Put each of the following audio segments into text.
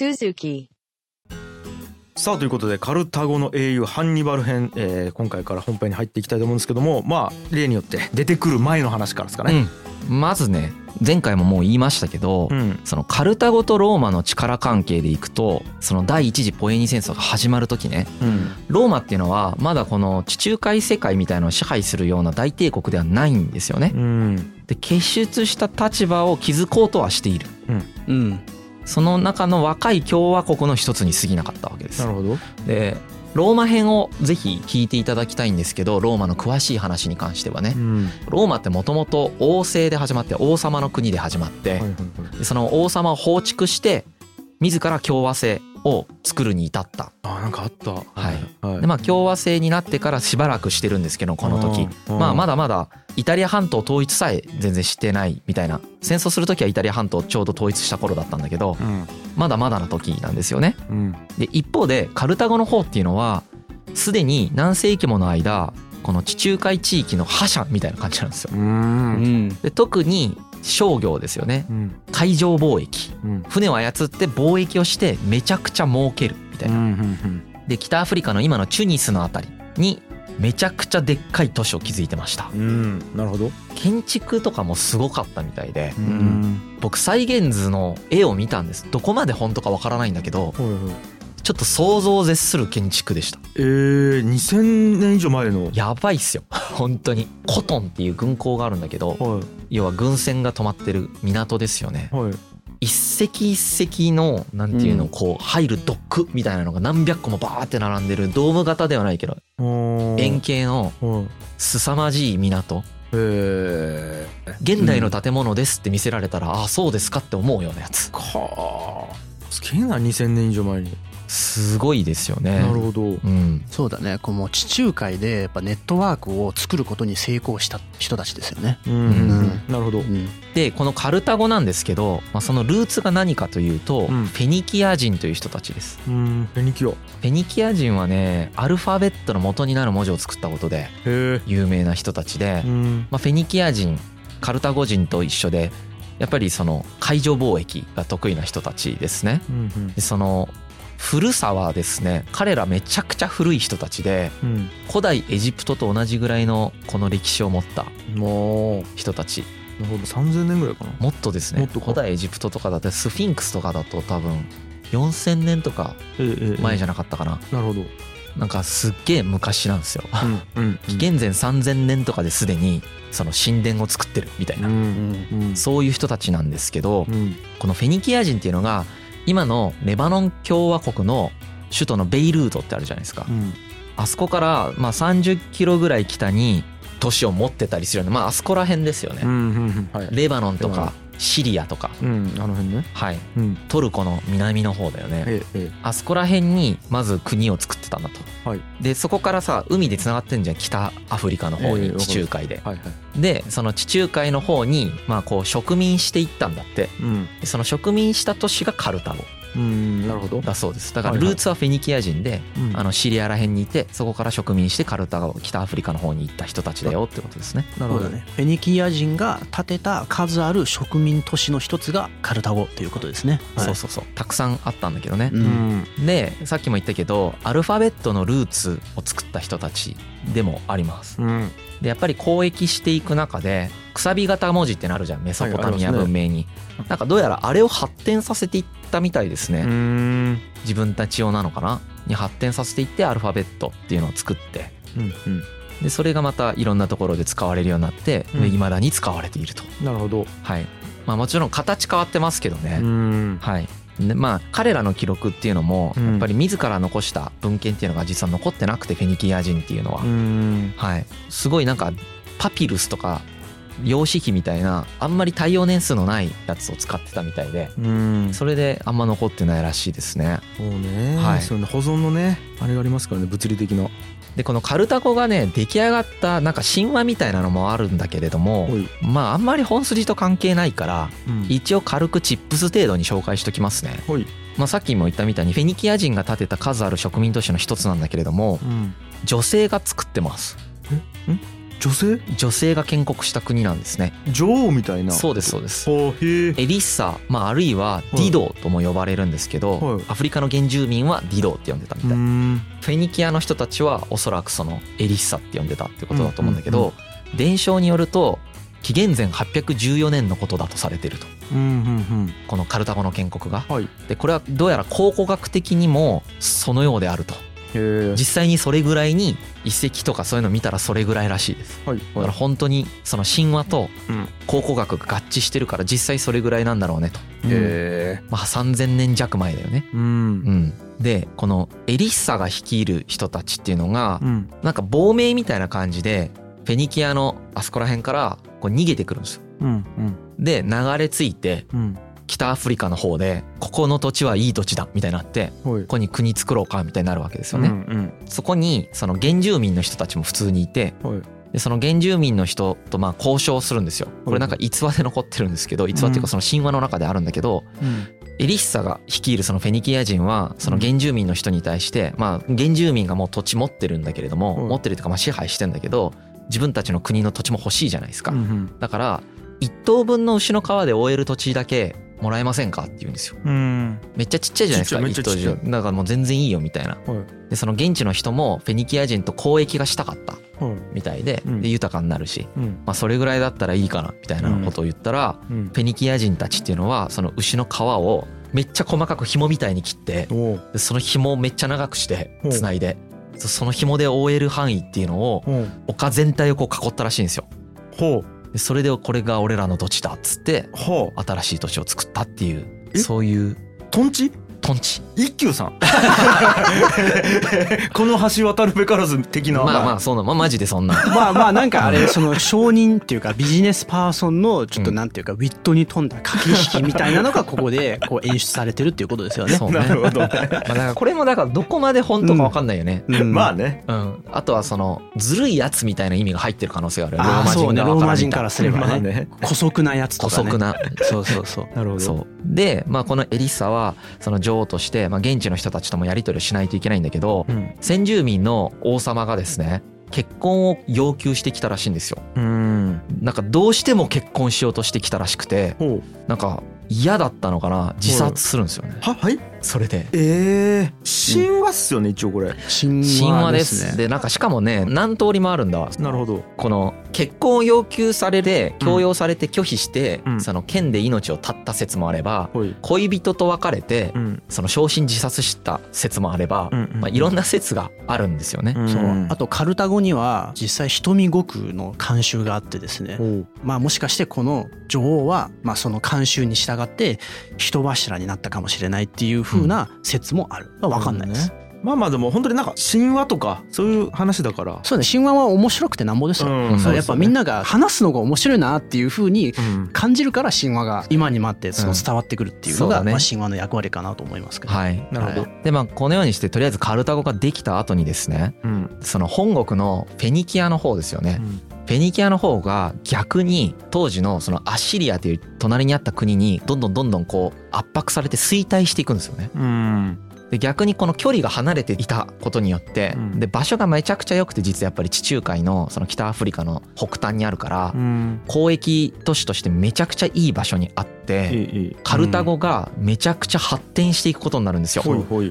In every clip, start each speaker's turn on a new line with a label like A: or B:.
A: Suzuki.
B: さあということでカルタゴの英雄ハンニバル編、えー今回から本編に入っていきたいと思うんですけどもまあ例によって出てくる前の話からですかね。
C: うん、まずね前回ももう言いましたけど、
B: うん
C: そのカルタゴとローマの力関係でいくとその第一次ポエニ戦争が始まる時ね
B: うん
C: ローマっていうのはまだこの地中海世界みたいのを支配するような大帝国ではないんですよね。
B: うん
C: で結出した立場を築こうとはしている。
D: うん
C: その中の若い共和国の一つに過ぎなかったわけです
B: な。るほど。
C: でローマ編をぜひ聞いていただきたいんですけどローマの詳しい話に関してはね
B: うん
C: ローマってもともと王政で始まって王様の国で始まってその王様を放逐して自ら共和制を作るに至った。
B: あなんかあった。はい。はい。
C: でまあ共和制になってからしばらくしてるんですけどこの時。
B: うん
C: まあまだまだイタリア半島統一さえ全然してないみたいな。戦争する時はイタリア半島ちょうど統一した頃だったんだけど
B: うん。
C: まだまだな時なんですよね。
B: うん。
C: で一方でカルタゴの方っていうのはすでに何世紀もの間この地中海地域の覇者みたいな感じなんですよ。で特に商業ですよね。
B: うん。
C: 海上貿易。
B: うん。
C: 船を操って貿易をしてめちゃくちゃ儲けるみたいな。
B: うん
C: で北アフリカの今のチュニスのあたりにめちゃくちゃでっかい都市を築いてました。
B: うん。うんなるほど。
C: 建築とかもすごかったみたいで。
B: うん。
C: 僕再現図の絵を見たんです。どこまで本当かわからないんだけど
B: はいはい。
C: ちょっと想像を絶する建築でした。
B: えー、2000年以上前の。
C: やばいっすよ。本当に。コトンっていう軍港があるんだけど
B: は
C: 要は軍船が止まってる港ですよね。
B: いはい。
C: 一隻一隻のなんていうの
D: うん。
C: こう入るドックみたいなのが何百個もバーって並んでるドーム型ではないけど円
B: 円
C: 形の
B: はい。
C: 凄まじい港。
B: え
C: 現代の建物ですって見せられたら、ああそうですかって思うようなやつ。
B: ー、かあすげえな2000年以上前に、
C: すごいですよね。
B: なるほど。
C: うん。
D: そうだね。こうもう地中海でやっぱネットワークを作ることに成功した人たちですよね。
B: うん、
C: うん。
B: なるほど。
D: うん。
C: でこのカルタゴなんですけど、まあ、そのルーツが何かというと、
B: うん。
C: フェニキア人という人たちです。
B: うん。フェニキオ
C: フェニキア人はねアルファベットの元になる文字を作ったことで有名な人たちで、
B: うん。
C: まあ、フェニキア人カルタゴ人と一緒でやっぱりその海上貿易が得意な人たちですね。
B: うん。
C: でその古さはですね。彼らめちゃくちゃ古い人たちで
B: うん。
C: 古代エジプトと同じぐらいのこの歴史を持った
B: も
C: 人たち。
B: うなるほど。3000年ぐらいかな。
C: もっとですね。
B: もっとか。
C: 古代エジプトとかだってスフィンクスとかだと多分4000年とか
B: えええ
C: 前じゃなかったかな。
B: なるほど。
C: なんかすっげえ昔なんですよ。
B: うんうん
C: 紀元前3000年とかですでにその神殿を作ってるみたいな。
B: うん
D: うん
B: うん。
C: そういう人たちなんですけど
B: うん。
C: このフェニキア人っていうのが今のレバノン共和国の首都のベイルートってあるじゃないですか。
B: うん。
C: あそこからまあ30キロぐらい北に都市を持ってたりするようなまああそこら辺ですよね。
B: うんうんはい。
C: レバノンとかシリアとか。
B: うんあの辺ね。
C: はい。
B: うん。
C: トルコの南の方だよね。
B: えええ
C: あそこら辺にまず国を作ってたんだと。
B: はい。
C: でそこからさ海でつながってんじゃん北アフリカの方に地中海で。
B: えはいはい。
C: でその地中海の方にまあこう植民していったんだって。
B: うん。
C: でその植民した都市がカルタゴ
B: うんなるほど。
C: だそうです。だからルーツはフェニキア人で
B: うん。
C: あのシリアら辺にいてそこから植民してカルタゴ北アフリカの方に行った人たちだよってことですね。
B: なるほど
D: ね。フェニキア人が建てた数ある植民都市の一つがカルタゴということですね。はい。
C: そうそうそう。たくさんあったんだけどね。
D: う
B: うんん。
C: でさっきも言ったけどアルファベットのルーツを作った人たちでもあります。
B: うん
C: でやっぱり交易していく中でくさび型文字ってなるじゃんメソポタミア文明に、なんかどうやらあれを発展させていったみたいですね、
B: うん。
C: 自分たち用なのかなに発展させていってアルファベットっていうのを作って。
B: うんうん。
C: でそれがまたいろんなところで使われるようになって
B: うん。
C: いま、未だに使われていると。
B: なるほど。
C: はい。まあもちろん形変わってますけどね、
B: うん。
C: はいでまあ彼らの記録っていうのも
B: うん。
C: やっぱり自ら残した文献っていうのが実は残ってなくてフェニキア人っていうのは、
B: うん。
C: はい。すごいなんかパピルスとか用紙機みたいなあんまり耐用年数のないやつを使ってたみたいで
B: うん。
C: それであんま残ってないらしいですね。
B: そうね、
C: はい。
B: そうね。保存のねあれがありますからね物理的な
C: でこのカルタゴがね出来上がったなんか神話みたいなのもあるんだけれどもまああんまり本筋と関係ないから
B: うん。
C: 一応軽くチップス程度に紹介しときますね、まあ、さっきも言ったみたいにフェニキア人が建てた数ある植民都市の一つなんだけれども
B: うん。
C: 女性が作ってます
B: 女性？
C: 女性が建国した国なんですね。
B: 女王みたいな。
C: そうですそうです。エリッサ、まあ、あるいはディドーとも呼ばれるんですけど、
B: はい。
C: アフリカの原住民はディドーって呼んでたみ
B: う
C: たい、
B: ん。
C: フェニキアの人たちはおそらくそのエリッサって呼んでたってことだと思うんだけ
B: うんうん
C: ど伝承によると紀元前814年のことだとされてると。
B: うんうん
C: このカルタゴの建国が。
B: うんはい。
C: でこれはどうやら考古学的にもそのようであると実際にそれぐらいに遺跡とかそういうの見たらそれぐらいらしいです。
B: はい。
C: だから本当にその神話と
B: うん。
C: 考古学が合致してるから実際それぐらいなんだろうねと。
B: へえ
C: まあ3000年弱前だよね。
B: うん。
C: うん。でこのエリッサが率いる人たちっていうのが
B: うん。
C: なんか亡命みたいな感じでフェニキアのあそこら辺からこう逃げてくるんですよ。
B: うん。
C: で流れ着いて
B: うん
C: 北アフリカの方でここの土地はいい土地だみたいになってここに国作ろうかみたいになるわけですよね、
B: うん
C: そこにその原住民の人たちも普通にいてでその原住民の人とまあ交渉するんですよ。これなんか逸話で残ってるんですけど逸話っていうかその神話の中であるんだけど
B: うん。
C: エリッサが率いるそのフェニキア人はその原住民の人に対してまあ原住民がもう土地持ってるんだけれども
B: うん
C: 持ってるというかまあ支配してんだけど自分たちの国の土地も欲しいじゃないですか。
B: うん
C: だから一頭分の牛の皮で覆える土地だけもらえませんかって言うんですよ。
B: うん。
C: めっちゃちっちゃいじゃないですか一頭中だからもう全然いいよみたいな。
B: はい。
C: でその現地の人もフェニキア人と交易がしたかった。
B: はい。
C: みたいで
B: うん。
C: で豊かになるし。
B: うん。
C: まあそれぐらいだったらいいかなみたいなことを言ったら
B: うん。
C: フェニキア人たちっていうのはその牛の皮をめっちゃ細かく紐みたいに切ってその紐をめっちゃ長くして
B: ほう。
C: つないで。そその紐で覆える範囲っていうのを丘全体をこう囲ったらしいんですよ。
B: ほ
C: でそれでこれが俺らの土地だっつって新しい土地を作ったっていう
B: え？
C: そういう。
B: トンチ？
C: トンチ。
B: 一休さん。この橋渡るべからず的な。
C: まあまあそうなまあマジでそんな。
D: まあまあなんかあれその商人っていうかビジネスパーソンのちょっとなんていうかウィットに富んだ駆け引きみたいなのがここで こう演出されてるっていうことですよね。
C: そうね。
B: なるほど。ね
C: まあだからこれもだからどこまで本当か分かんないよね、
D: うん。
B: まあね。
C: うん、あとはそのずるいやつみたいな意味が入ってる可能性がある。ロ
D: ああ
C: ーマ
D: そうね。ロー
C: 人側から見た。
D: マ人からすればね。
B: まあね。
D: 姑息なやつとかね。
C: 姑息な。
D: そうそうそう。
B: なるほど。
C: そう。で、まあ、このエリッサはその女王として、まあ、現地の人たちともやり取りをしないといけないんだけど
B: うん。
C: 先住民の王様がですね結婚を要求してきたらしいんですよ。
B: うん。
C: なんかどうしても結婚しようとしてきたらしくてなんか嫌だったのかな自殺するんですよね。
B: ははい？
C: それで。
B: ええ神話っすよね一応これ。
D: 神
C: 神話で
D: 話です。すね。
C: でなんかしかもね何通りもあるんだ。わ
B: なるほど。
C: この結婚を要求されて強要されて拒否して、
B: うん。
C: その剣で命を絶った説もあれば、
B: ほい。
C: 恋人と別れて、
B: うん。
C: その焼身自殺した説もあれば、
B: うんうん
C: まあ、いろんな説があるんですよね。
D: そうあとカルタゴには実際瞳悟空の慣習があってですねまあもしかしてこの女王はまあその慣習に従って人柱になったかもしれないっていう風な説もある、まあ、分かんないです、
B: まあまあでも本当になんか神話とかそういう話だから。
D: そうね神話は面白くてなんぼですよ、
B: うん。
D: やっぱみんなが話すのが面白いなっていう風に
B: うん
D: 感じるから神話が今に待ってその伝わってくるっていうのが、
C: うんそうだね。
D: まあ、神話の役割かなと思いますけど、
C: はい、
B: なるほど。
C: でまあこのようにしてとりあえずカルタゴができた後にですね
B: うん。
C: その本国のフェニキアの方ですよね、
B: うん。
C: フェニキアの方が逆に当時のそのアッシリアという隣にあった国にどんどんどんどんこう圧迫されて衰退していくんですよね。
B: うん
C: で逆にこの距離が離れていたことによって、
B: うん。
C: で場所がめちゃくちゃ良くて実はやっぱり地中海のその北アフリカの北端にあるから、
B: うん。
C: 交易都市としてめちゃくちゃいい場所にあっ
B: い
C: てカルタゴがめちゃくちゃ発展していくことになるんですよ。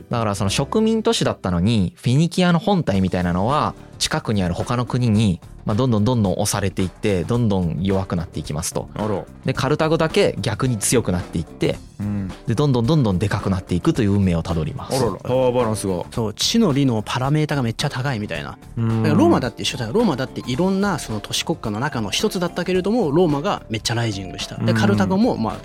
C: だからその植民都市だったのにフェニキアの本体みたいなのは近くにある他の国にまあどんどんどんどん押されていってどんどん弱くなっていきますと。でカルタゴだけ逆に強くなっていって
B: うん。
C: でどんどんどんどんでかくなっていくという運命をたどります。
B: あらら。パワーバランスが。
D: そう地の利のパラメータがめっちゃ高いみたいな。
B: うん。
D: だからローマだって一緒だよ。ローマだっていろんなその都市国家の中の一つだったけれどもローマがめっちゃライジングした。で
B: うん。
D: カルタゴもまあ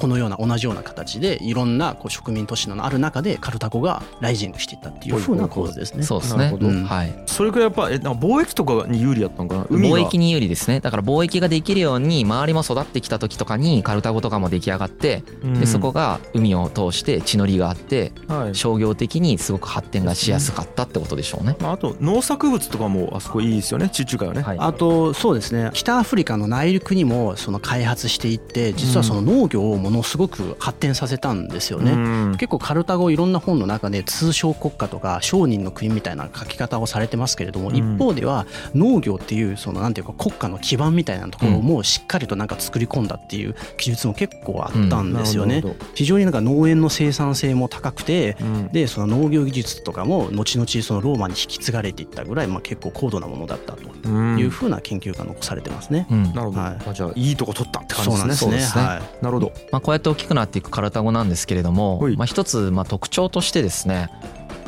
D: このような同じような形でいろんなこう植民都市のある中でカルタゴがライジングしていったっていう風な構図ですね。
C: そうですね。
B: なるほ。ど。
D: うん。
C: はい。
B: それくらいやっぱえなんか貿易とかに有利やったのかな？
C: 貿易に有利ですね。だから貿易ができるように周りも育ってきた時とかにカルタゴとかも出来上がって
B: うん。
C: でそこが海を通して地の利があって
B: はい。
C: 商業的にすごく発展がしやすかったってことでしょうね。
B: まああと農作物とかもあそこいいですよね。地中海はね。
C: はい。
D: あとそうですね。北アフリカの内陸にもその開発していって実はその農業をもものすごく発展させたんですよね。
B: うん。
D: 結構カルタゴいろんな本の中で通商国家とか商人の国みたいな書き方をされてますけれども、
B: うん。
D: 一方では農業っていうそのなんていうか国家の基盤みたいなところもしっかりとなんか作り込んだっていう記述も結構あったんですよね。非常になんか農園の生産性も高くて
B: うん。
D: でその農業技術とかも後々そのローマに引き継がれていったぐらい、まあ、結構高度なものだったと
B: うん。
D: いうふうな研究が残されてますね。
C: うん。
B: なるほど、
D: はい
B: あじゃあいいとこ取った感じですね。
D: そうなんですね。はい。
B: なるほど。
C: まあ、こうやって大きくなっていくカルタゴなんですけれども
B: はい、
C: まあ、一つまあ特徴としてですね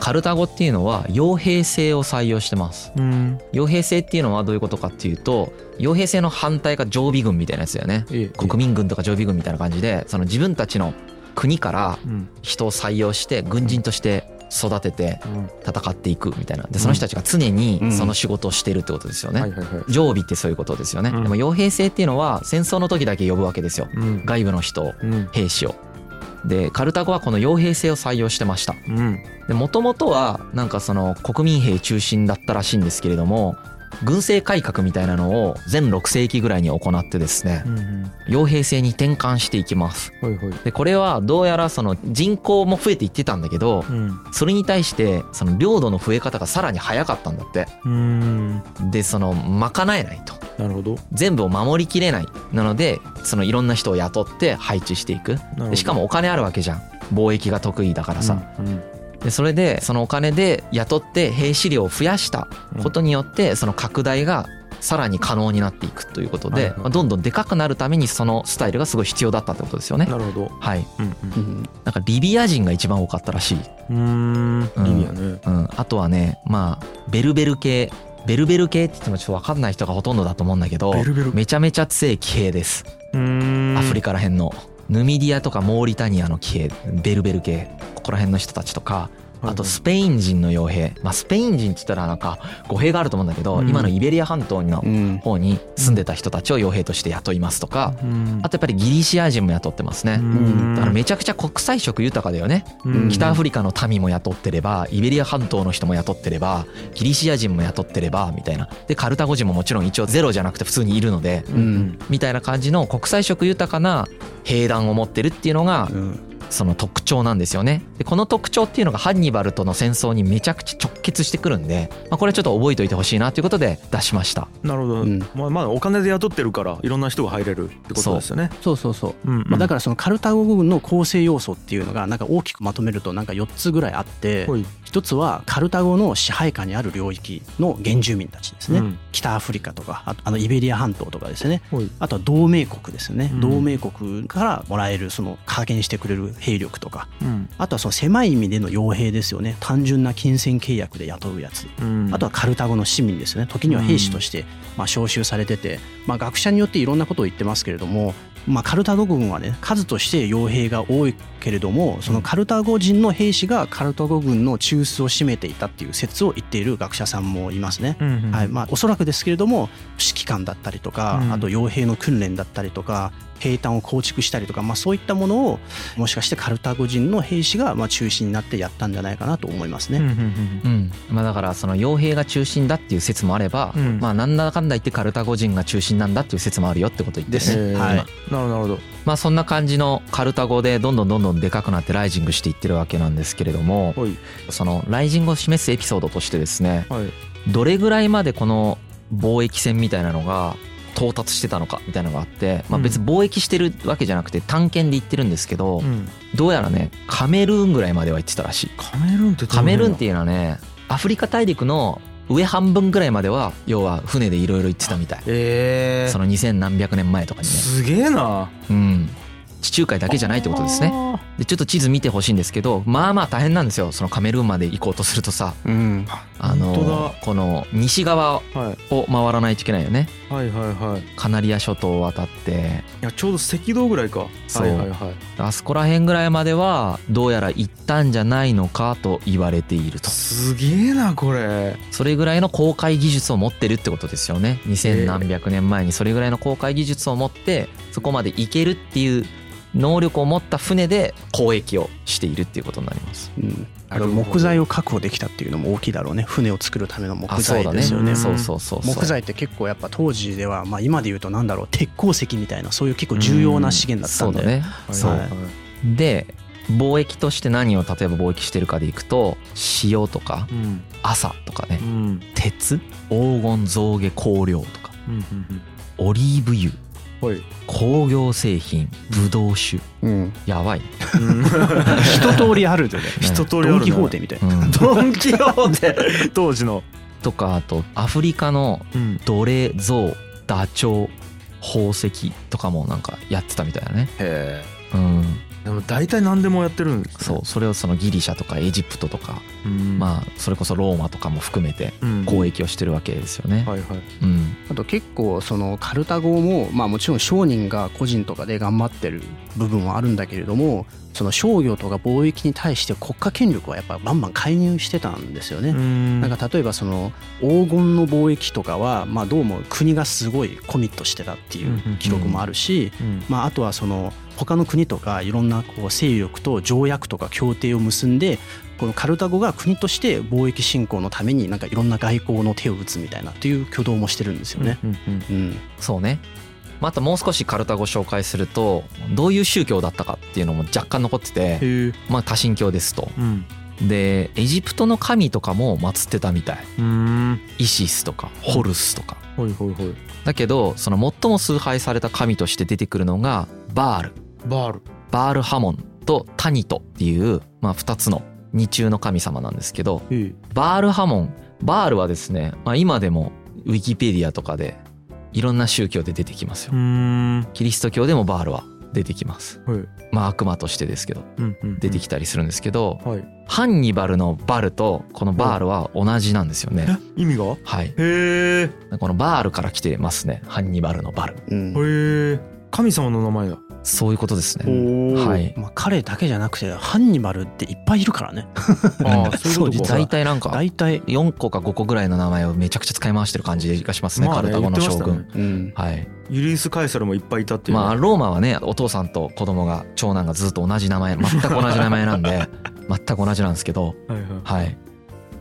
C: カルタゴっていうのは傭兵制を採用してます。
B: うん。
C: 傭兵制っていうのはどういうことかっていうと傭兵制の反対が常備軍みたいなやつだよね。
B: ええ。
C: 国民軍とか常備軍みたいな感じでその自分たちの国から
B: うん。
C: 人を採用して軍人として育てて
B: うん。
C: 戦っていくみたいな。でその人たちが常にその仕事をしてるってことですよね。常備ってそういうことですよね。で
B: うん。
C: も傭兵制っていうのは戦争の時だけ呼ぶわけですよ。
B: うん。
C: 外部の人兵士を。でカルタゴはこの傭兵制を採用してました。もともとはなんかその国民兵中心だったらしいんですけれども軍政改革みたいなのを全6世紀ぐらいに行ってですね
B: うん
C: 傭兵制に転換していきます。
B: はいはい。
C: でこれはどうやらその人口も増えていってたんだけど
B: うん。
C: それに対してその領土の増え方がさらに早かったんだって。
B: うん。
C: でその賄えないと。
B: なるほど。
C: 全部を守りきれない。なのでそのいろんな人を雇って配置していく。しかもお金あるわけじゃん。貿易が得意だからさ、
B: うんうん
C: でそれでそのお金で雇って兵士量を増やしたことによってその拡大がさらに可能になっていくということで、まあどんどんでかくなるためにそのスタイルがすごい必要だったってことですよね。
B: なるほど。
C: はい、
B: うん
D: うん。
C: なんかリビア人が一番多かったらしい、
B: うん。リビアね。
C: うん、あとはねまあベルベル系。ベルベル系って言ってもちょっと分かんない人がほとんどだと思うんだけど
B: ベルベル。
C: めちゃめちゃ強い騎兵です。
B: うーん。
C: アフリカら辺の。ヌミディアとかモーリタニアの騎兵ベルベル系ここら辺の人たちとかあとスペイン人の傭兵。まあスペイン人って言ったらなんか語弊があると思うんだけど、
B: うん。
C: 今のイベリア半島の
D: うん。
C: 方に住んでた人たちを傭兵として雇いますとか、
B: うん。
C: あとやっぱりギリシア人も雇ってますね、
B: うん。
C: だからめちゃくちゃ国際色豊かだよね、
B: うん。
C: 北アフリカの民も雇ってればイベリア半島の人も雇ってればギリシア人も雇ってればみたいな。でカルタゴ人ももちろん一応ゼロじゃなくて普通にいるので
D: うん。
C: みたいな感じの国際色豊かな兵団を持ってるっていうのが
D: うん
C: その特徴なんですよね。でこの特徴っていうのがハンニバルとの戦争にめちゃくちゃ直結してくるんで、まあ、これちょっと覚えておいてほしいなということで出しました。
B: なるほど、
D: うん。
B: まあまあお金で雇ってるからいろんな人が入れるってことですよね。
D: そう。そうそう
B: う。んうん。
D: まあ、だからそのカルタゴ軍の構成要素っていうのがなんか大きくまとめるとなんか4つぐらいあって
B: ほい
D: 一つはカルタゴの支配下にある領域の原住民たちですね、
B: うん。
D: 北アフリカとかあとあのイベリア半島とかですね。
B: ほい。
D: あとは同盟国ですよね、
B: うん。
D: 同盟国からもらえるその加減してくれる兵力とか。
B: うん。
D: あとはその狭い意味での傭兵ですよね。単純な金銭契約で雇うやつ。
B: うん。
D: あとはカルタゴの市民ですよね。時には兵士としてまあ招集されてて、まあ、学者によっていろんなことを言ってますけれども、まあ、カルタゴ軍はね数として傭兵が多いけれどもそのカルタゴ人の兵士がカルタゴ軍の中枢を占めていたっていう説を言っている学者さんもいますね。
B: うんうん。
D: はい。まあ、おそらくですけれども指揮官だったりとか、
B: うん。
D: あと傭兵の訓練だったりとか兵隊を構築したりとか、まあ、そういったものをもしかしてカルタゴ人の兵士がまあ中心になってやったんじゃないかなと思いますね。
B: うんうん
C: うんまあ、だからその傭兵が中心だっていう説もあれば、
B: うん。
C: まあなんだかんだ言ってカルタゴ人が中心なんだっていう説もあるよってこと言ってね。
B: えー
D: はい。
B: なるほどなるほど。
C: まあそんな感じのカルタゴでどんどんどんどんでかくなってライジングしていってるわけなんですけれどもそのライジングを示すエピソードとしてですね
B: はい。
C: どれぐらいまでこの貿易戦みたいなのが到達してたのかみたいなのがあって、まあ、別に貿易してるわけじゃなくて探検で行ってるんですけど、
B: うん。
C: どうやらねカメルーンぐらいまでは行ってたらしい。
B: カメルーンって
C: カメルーンっていうのはねアフリカ大陸の上半分ぐらいまでは要は船でいろいろ行ってたみたい。
B: ええ
C: その2000何百年前とかにね。
B: すげえな。
C: うん地中海だけじゃないってことですね。
B: あ
C: でちょっと地図見てほしいんですけどまあまあ大変なんですよ。そのカメルーンまで行こうとするとさ。
D: うん。
C: あのこの西側を回らないといけないよね。
B: はいはいはい。
C: カナリア諸島を渡って。
B: いやちょうど赤道ぐらいか。
C: そう。
B: はいはいはい。
C: あそこら辺ぐらいまではどうやら行ったんじゃないのかと言われていると。
B: すげえなこれ。
C: それぐらいの航海技術を持ってるってことですよね。2000何百年前にそれぐらいの航海技術を持ってそこまで行けるっていう能力を持った船で交易をしているっていうことになります。
D: うん、あの木材を確保できたっていうのも大きいだろうね。船を作るための木材ですよね。
B: うん。
C: そうそうそうそう
D: 木材って結構やっぱ当時ではまあ今で言うとなんだろう鉄鉱石みたいなそういう結構重要な資源だったんで。
C: そうだね。そう
B: はい。はい
C: で貿易として何を例えば貿易してるかでいくと塩とか
B: うん。
C: 朝とかね。
B: うん。
C: 鉄黄金象牙香料とか。
B: うんうん。
C: オリーブ油工業製品ブドウ酒。
D: うん、
C: やばい、
B: うん。
D: 一通りあるでね。
B: 一通りあるね。
D: ドン・キホーテみたいな、
C: うん。
B: ドン・キホーテ。当時の。
C: とかあとアフリカの
B: うん。
C: 奴隷象ダチョウ宝石とかもなんかやってたみたいだね。
B: へえ。
C: うん。
B: でも大体何でもやってるんですね。
C: そうそれをそのギリシャとかエジプトとか、
B: うん。
C: まあそれこそローマとかも含めて
B: うん。
C: 交易をしてるわけですよね、
B: はいはい。
C: うん
D: あと結構そのカルタゴもまあもちろん商人が個人とかで頑張ってる部分はあるんだけれどもその商業とか貿易に対して国家権力はやっぱバンバン介入してたんですよね。
B: ん。
D: なんか例えばその黄金の貿易とかはまあどうも国がすごいコミットしてたっていう記録もあるし、
B: うん。
D: まあ、あとはその他の国とかいろんなこう勢力と条約とか協定を結んでこのカルタゴが国として貿易振興のためになんかいろんな外交の手を打つみたいなっていう挙動もしてるんですよね。
B: うんうん。
D: うん。
C: そうねまああともう少しカルタゴ紹介するとどういう宗教だったかっていうのも若干残っててまあ多神教ですと。
B: うん。
C: でエジプトの神とかも祀ってたみたい。
B: うん。
C: イシスとかホルスとか。だけどその最も崇拝された神として出てくるのがバール。
B: バール。
C: バールハモンとタニトっていう、まあ、2つの二中の神様なんですけどバールハモン。バールはですね、まあ、今でもウィキペディアとかでいろんな宗教で出てきますよ。
B: うん。
C: キリスト教でもバールは出てきます。
B: はい。
C: まあ悪魔としてですけど
B: うんうん
C: 出てきたりするんですけど
B: はい。
C: ハンニバルのバルとこのバールは同じなんですよね。
B: え？意味が？
C: はい。
B: へえ
C: このバールから来てますね。ハンニバルのバル。
D: うん。
B: へえ神様の名前だ
C: そういうことですね。はい。
D: まあ、彼だけじゃなくてハンニバルっていっぱいいるからね。
B: ああ そういうことか
D: そう実は。
C: 大体なんか
D: 大体、
C: 4個か5個ぐらいの名前をめちゃくちゃ使い回してる感じがしますね、
B: まあ
C: カルタゴの将軍、
B: ね
D: うん、
C: はい。
B: ユリウス・カエサルもいっぱいいたっていう。ね
C: まあローマはねお父さんと子供が長男がずっと同じ名前全く同じ名前なんで 全く同じなんですけど
B: はいはい。
C: はい。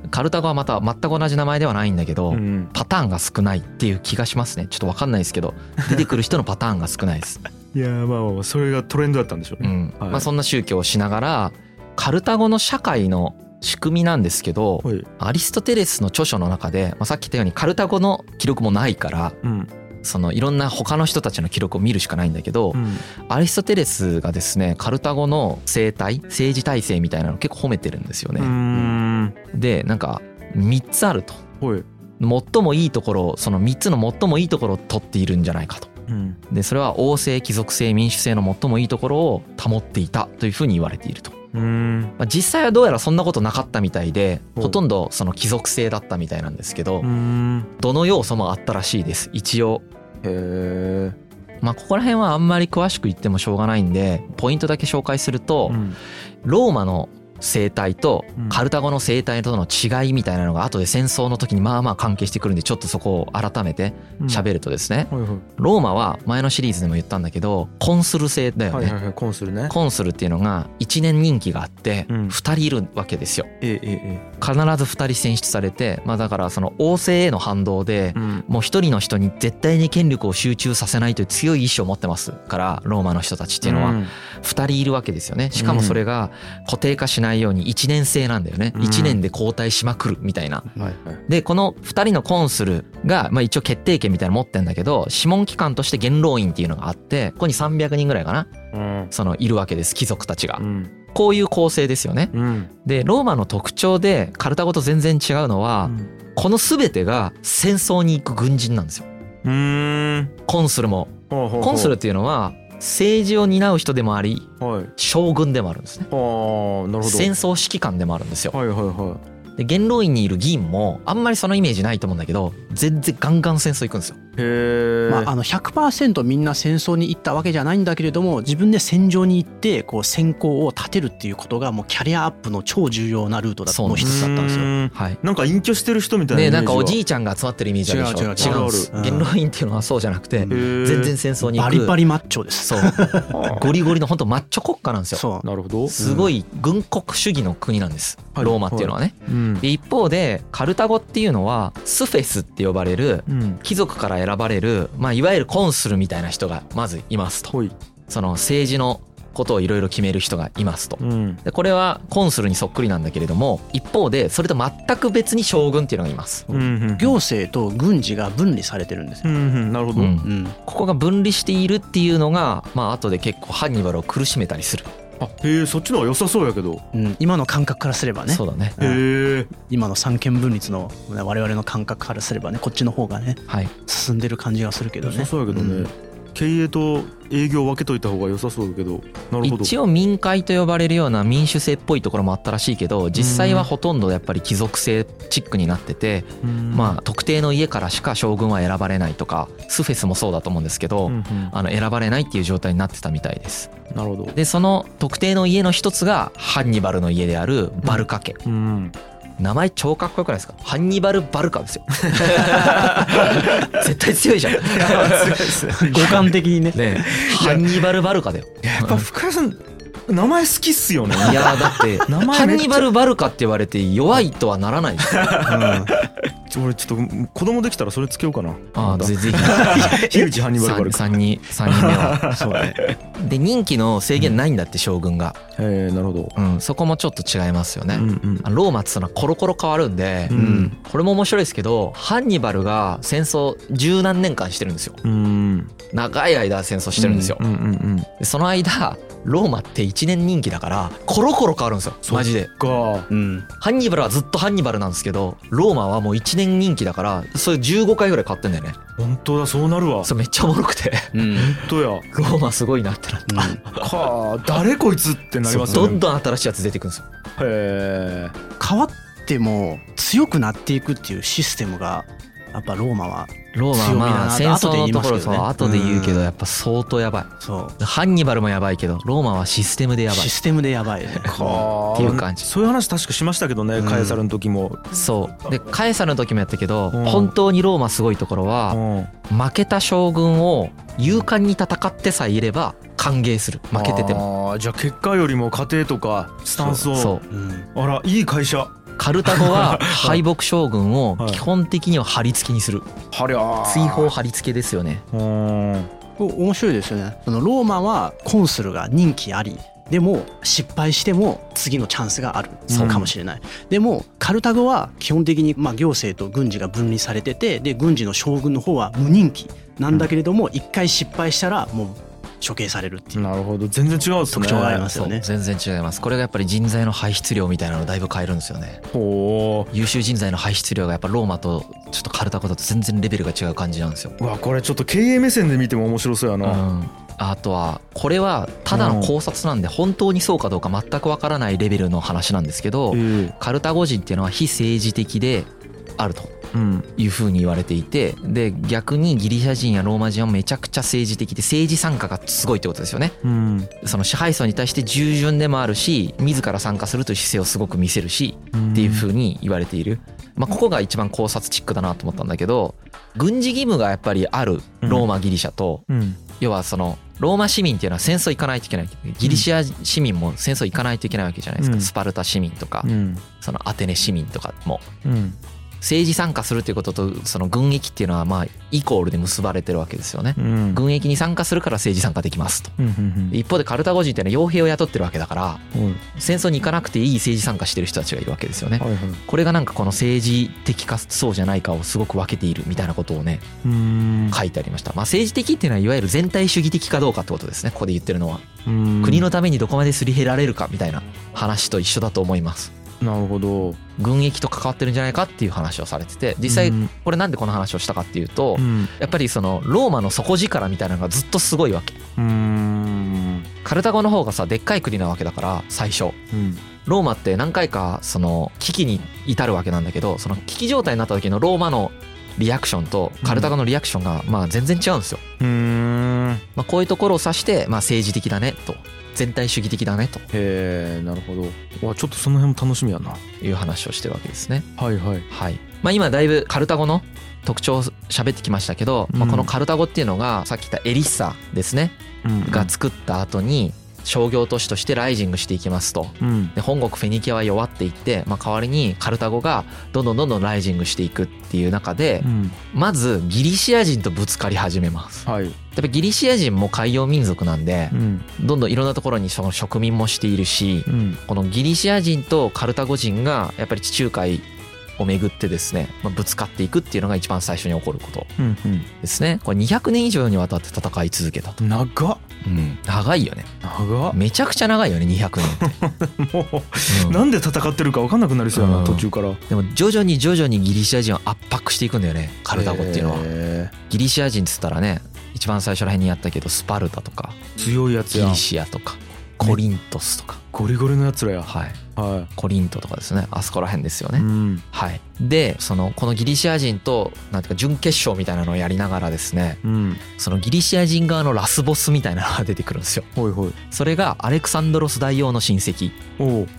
C: カルタゴはまた全く同じ名前ではないんだけど、
B: うん
C: パターンが少ないっていう気がしますね。ちょっと分かんないですけど出てくる人のパターンが少ないです、
B: いやーまあまあまあそれがトレンドだったんでしょうね。
C: うん。
B: はい。
C: まあ、そんな宗教をしながらカルタゴの社会の仕組みなんですけど
B: はい。
C: アリストテレスの著書の中で、まあ、さっき言ったようにカルタゴの記録もないから
B: うん。
C: そのいろんな他の人たちの記録を見るしかないんだけど、
B: うん。
C: アリストテレスがですねカルタゴの生態政治体制みたいなのを結構褒めてるんですよね。
B: ん。
C: でなんか3つあると。
B: はい。
C: 最もいいところをその3つの最もいいところを取っているんじゃないかと。
B: うん。
C: でそれは王政貴族性民主制の最もいいところを保っていたというふうに言われていると。
B: うーん。
C: まあ、実際はどうやらそんなことなかったみたいで
B: ほ
C: とんどその貴族性だったみたいなんですけどどの要素もあったらしいです一応。
B: へえ
C: まあここら辺はあんまり詳しく言ってもしょうがないんでポイントだけ紹介すると、
B: うん。
C: ローマの生態と
B: うん。
C: カルタゴの生態との違いみたいなのが後で戦争の時にまあまあ関係してくるんでちょっとそこを改めて喋るとですね、ローマは前のシリーズでも言ったんだけどコンスル制だよね、
B: コンスルね。
C: コンスルっていうのが1年任期があって
B: うん。
C: 2人いるわけですよ。必ず2人選出されてまあだからその王政への反動でもう一人の人に絶対に権力を集中させないという強い意志を持ってますからローマの人たちっていうのは。
B: ん。
C: 2人いるわけですよね。しかもそれが固定化しないように1年制なんだよね。
B: うん。
C: 1年で交代しまくるみたいな。
B: はい。はい
C: でこの2人のコンスルがまあ一応決定権みたいなの持ってんだけど諮問機関として元老院っていうのがあってここに300人ぐらいかな
B: うん。
C: そのいるわけです貴族たちが。
B: うん。
C: こういう構成ですよね。
B: うん。
C: でローマの特徴でカルタゴと全然違うのはこの全てが戦争に行く軍人なんですよ。コンスルも。コンスルっていうのは政治を担う人でもあり
B: はい。
C: 将軍でもあるんですね。
B: ああなるほど。
C: 戦争指揮官でもあるんですよ。
B: はいはいは
C: で元老院にいる議員もあんまりそのイメージないと思うんだけど全然ガンガン戦争行くんですよ。
B: へえ、
D: まあ、あの100%みんな戦争に行ったわけじゃないんだけれども自分で戦場に行ってこう戦功を立てるっていうことがもうキャリアアップの超重要なルートだの一つだったんですよ。
B: よ
C: はい。
B: なんか隠居してる人みたいなイメージは。
C: ねなんかおじいちゃんが集まってるイメージあるでしょ。
D: 違う違う違う。
C: 元老院っていうのはそうじゃなくて全然戦争に行く。
D: バリバリマッチョです。
C: そう。ゴリゴリの本当マッチョ国家なんですよ。
D: そう。
B: なるほど。
C: すごい軍国主義の国なんです。
B: はい。
C: ローマっていうのはね。
B: うん
C: で一方でカルタゴっていうのはスフェスって呼ばれる
B: うん。
C: 貴族から選ばれるまあいわゆるコンスルみたいな人がまずいますと。その政治のことをいろいろ決める人がいますと。
B: うん。
C: でこれはコンスルにそっくりなんだけれども一方でそれと全く別に将軍っていうのがいます。
B: うんうん。
D: 行政と軍事が分離されてるんですよ。
B: うんうんなるほど、
C: うん。
D: うん、
C: ここが分離しているっていうのがまあ後で結構ハンニバルを苦しめたりする
B: あへえそっちの方が良さそうやけど。
D: うん、今の感覚からすればね。
C: そうだね。
B: へえ
D: 今の三権分立のね我々の感覚からすればねこっちの方がね
C: はい。
D: 進んでる感じがするけど
B: 良
D: ね。
B: さそうやけどね、
D: うん
B: 経営と営業分けといた方が良さそうだけどなるほど。
C: 一応民会と呼ばれるような民主制っぽいところもあったらしいけど実際はほとんどやっぱり貴族制チックになっててまあ特定の家からしか将軍は選ばれないとかスフェスもそうだと思うんですけ
B: あ
C: ど
B: うんうん。
C: あの選ばれないっていう状態になってたみたいです。
B: なるほど。
C: でその特定の家の一つがハンニバルの家であるバルカ家。
B: うん
C: 名前超かっこよくないですか？ハンニバル・バルカですよ。絶対強いじゃん。
D: 五感的にね。
C: ねハンニバル・バルカだよ。
B: やっぱ深谷さん名前好きっすよね。
C: いやだって ハンニバル・バルカって言われて弱いとはならない。ですよ
B: ちょ俺ちょっと子供できたらそれつけようかな。
C: ああぜぜひ。
B: 樋口ハンニバルバル。カ
C: 3人三人目は
D: そうね。
C: で任期の制限ないんだって将軍が、
B: へえなるほど。
C: うん、そこもちょっと違いますよね、
B: うんうん。
C: ローマってのはコロコロ変わるんで、
B: うん。
C: これも面白いですけどハンニバルが戦争十何年間してるんですよ。
B: うん。
C: 長い間戦争してるんですよ、
B: うんうんうん。
C: でその間ローマって1年任期だからコロコロ変わるんですよ。マジで。
B: か
D: うん。
C: ハンニバルはずっとハンニバルなんですけどローマはもう1年任期だからそれ15回ぐらい変わってんだよね。
B: 本当だそうなるわ。
C: それめっちゃおもろくて。
D: うん。
B: 本当や。
C: ローマすごいなってなって
B: かあ誰こいつってなりますよね
C: どんどん新しいやつ出てくるんですよ。
B: へえ。
D: 変わっても強くなっていくっていうシステムがやっぱローマは
C: ローマはまあ戦争のところそう後で言うけど
D: うん。
C: やっぱ相当やばい。
D: そう。
C: ハンニバルもやばいけどローマはシステムでやばい。
D: システムでやばい。
C: っていう感じ。
B: そういう話確かしましたけどね、
D: うん。
B: カエサルの時も、
C: そう。でカエサルの時もやったけど
B: うん。
C: 本当にローマすごいところ
B: う
C: は
B: ん、
C: 負けた将軍を勇敢に戦ってさえいれば歓迎する。負けてても。
B: じゃあ結果よりも家庭とかスタンスを。あらいい会社
C: カルタゴ は敗北将軍を基本的には貼り付けにする。
B: はりゃー。
C: 追放貼り付けですよね。
B: うん。
D: 面白いですよね。そのローマはコンスルが任期あり。でも失敗しても次のチャンスがある。
B: そう。
D: かもしれない、でもカルタゴは基本的にまあ行政と軍事が分離されててで軍事の将軍の方は無任期なんだけれども一回失敗したらもう処刑されるっていう。
B: なるほど。全然違うね。
D: 特徴がありますよね。
C: 全然違います。これがやっぱり人材の排出量みたいなのをだいぶ変えるんですよね。
B: ほ
C: 優秀人材の排出量がやっぱローマとちょっとカルタゴだと全然レベルが違う感じなんですよ。
B: ううわこれちょっと経営目線で見ても面白そうや
C: う
B: な、
C: ん。あとはこれはただの考察なんで本当にそうかどうか全くわからないレベルの話なんですけど
B: ええ。
C: カルタゴ人っていうのは非政治的であると。
B: うん
C: いうふうに言われていてで逆にギリシャ人やローマ人はめちゃくちゃ政治的で政治参加がすごいってことですよね。
B: うん。
C: その支配層に対して従順でもあるし自ら参加するという姿勢をすごく見せるしっていうふうに言われている、まあ、ここが一番考察チックだなと思ったんだけど軍事義務がやっぱりあるローマギリシャと、
B: うん。
C: 要はそのローマ市民っていうのは戦争行かないといけない。ギリシャ市民も戦争行かないといけないわけじゃないですか、
B: うん。
C: スパルタ市民とか
B: うん。
C: そのアテネ市民とかも。
B: うん
C: 政治参加するということとその軍役っていうのはまあイコールで結ばれてるわけですよね。
B: うん。
C: 軍役に参加するから政治参加できます。と
B: うんうん。
C: で一方でカルタゴ人っていうのは傭兵を雇ってるわけだから
B: うん。
C: 戦争に行かなくていい政治参加してる人たちがいるわけですよね。
B: はいはい。
C: これがなんかこの政治的かそうじゃないかをすごく分けているみたいなことをね
B: うん。
C: 書いてありました。まあ政治的っていうのはいわゆる全体主義的かどうかってことですね。ここで言ってるのは。
B: うん。
C: 国のためにどこまですり減られるかみたいな話と一緒だと思います
B: なるほど。
C: 軍役と関わってるんじゃないかっていう話をされてて実際
B: うん。
C: これなんでこの話をしたかっていうと
B: うん。
C: やっぱりそのローマの底力みたいなのがずっとすごいわけ。
B: うん。
C: カルタゴの方がさでっかい国なわけだから最初。
B: うん。
C: ローマって何回かその危機に至るわけなんだけどその危機状態になった時のローマのリアクションとカルタゴのリアクションがまあ全然違うんですよ。
B: うーん。へ
C: まあ、こういうところを指してまあ政治的だねと全体主義的だねと。
B: えなるほど。わちょっとその辺も楽しみやな。
C: いう話をしてるわけですね。
B: はいはい。
C: はい。まあ今だいぶカルタゴの特徴を喋ってきましたけど、まあ、
B: うん。
C: このカルタゴっていうのがさっき言ったエリッサですね。
B: うん。
C: が作った後に商業都市としてライジングしていきますと。
B: うん。
C: で本国フェニキアは弱っていって、まあ、代わりにカルタゴがどんどんどんどんライジングしていくっていう中で
B: うん。
C: まずギリシア人とぶつかり始めます。
B: はい。
C: やっぱギリシア人も海洋民族なんで
B: うん。
C: どんどんいろんなところにその植民もしているし
B: うん。
C: このギリシア人とカルタゴ人がやっぱり地中海を巡ってですね、まあ、ぶつかっていくっていうのが一番最初に起こること
B: うん
C: ですね。これ200年以上にわたって戦い続けたと、
B: うん。長っ
C: 長いよね。
B: 長っ。
C: めちゃくちゃ長いよね200年って、
B: もう
C: うん。
B: なんで戦ってるか分かんなくなりそうや
C: う
B: なん。途中から。
C: でも徐々に徐々にギリシア人を圧迫していくんだよねカルタゴっていうのは、
B: へ
C: ギリシア人っつったらね一番最初らへんにやったけどスパルタとか。
B: ー強いやつや。
C: ギリシアとかコリントスとか。
B: ゴリゴリのやつらや。
C: はい。
B: は
C: コリントとかですね。あそこら辺ですよ
B: い、
C: ね、
B: うん。
C: はい。でそのこのギリシア人となんていうか準決勝みたいなのをやりながらですね。
B: うん。
C: そのギリシア人側のラスボスみたいなのが出てくるんですよ。
B: ほいほい。
C: それがアレクサンドロス大王の親戚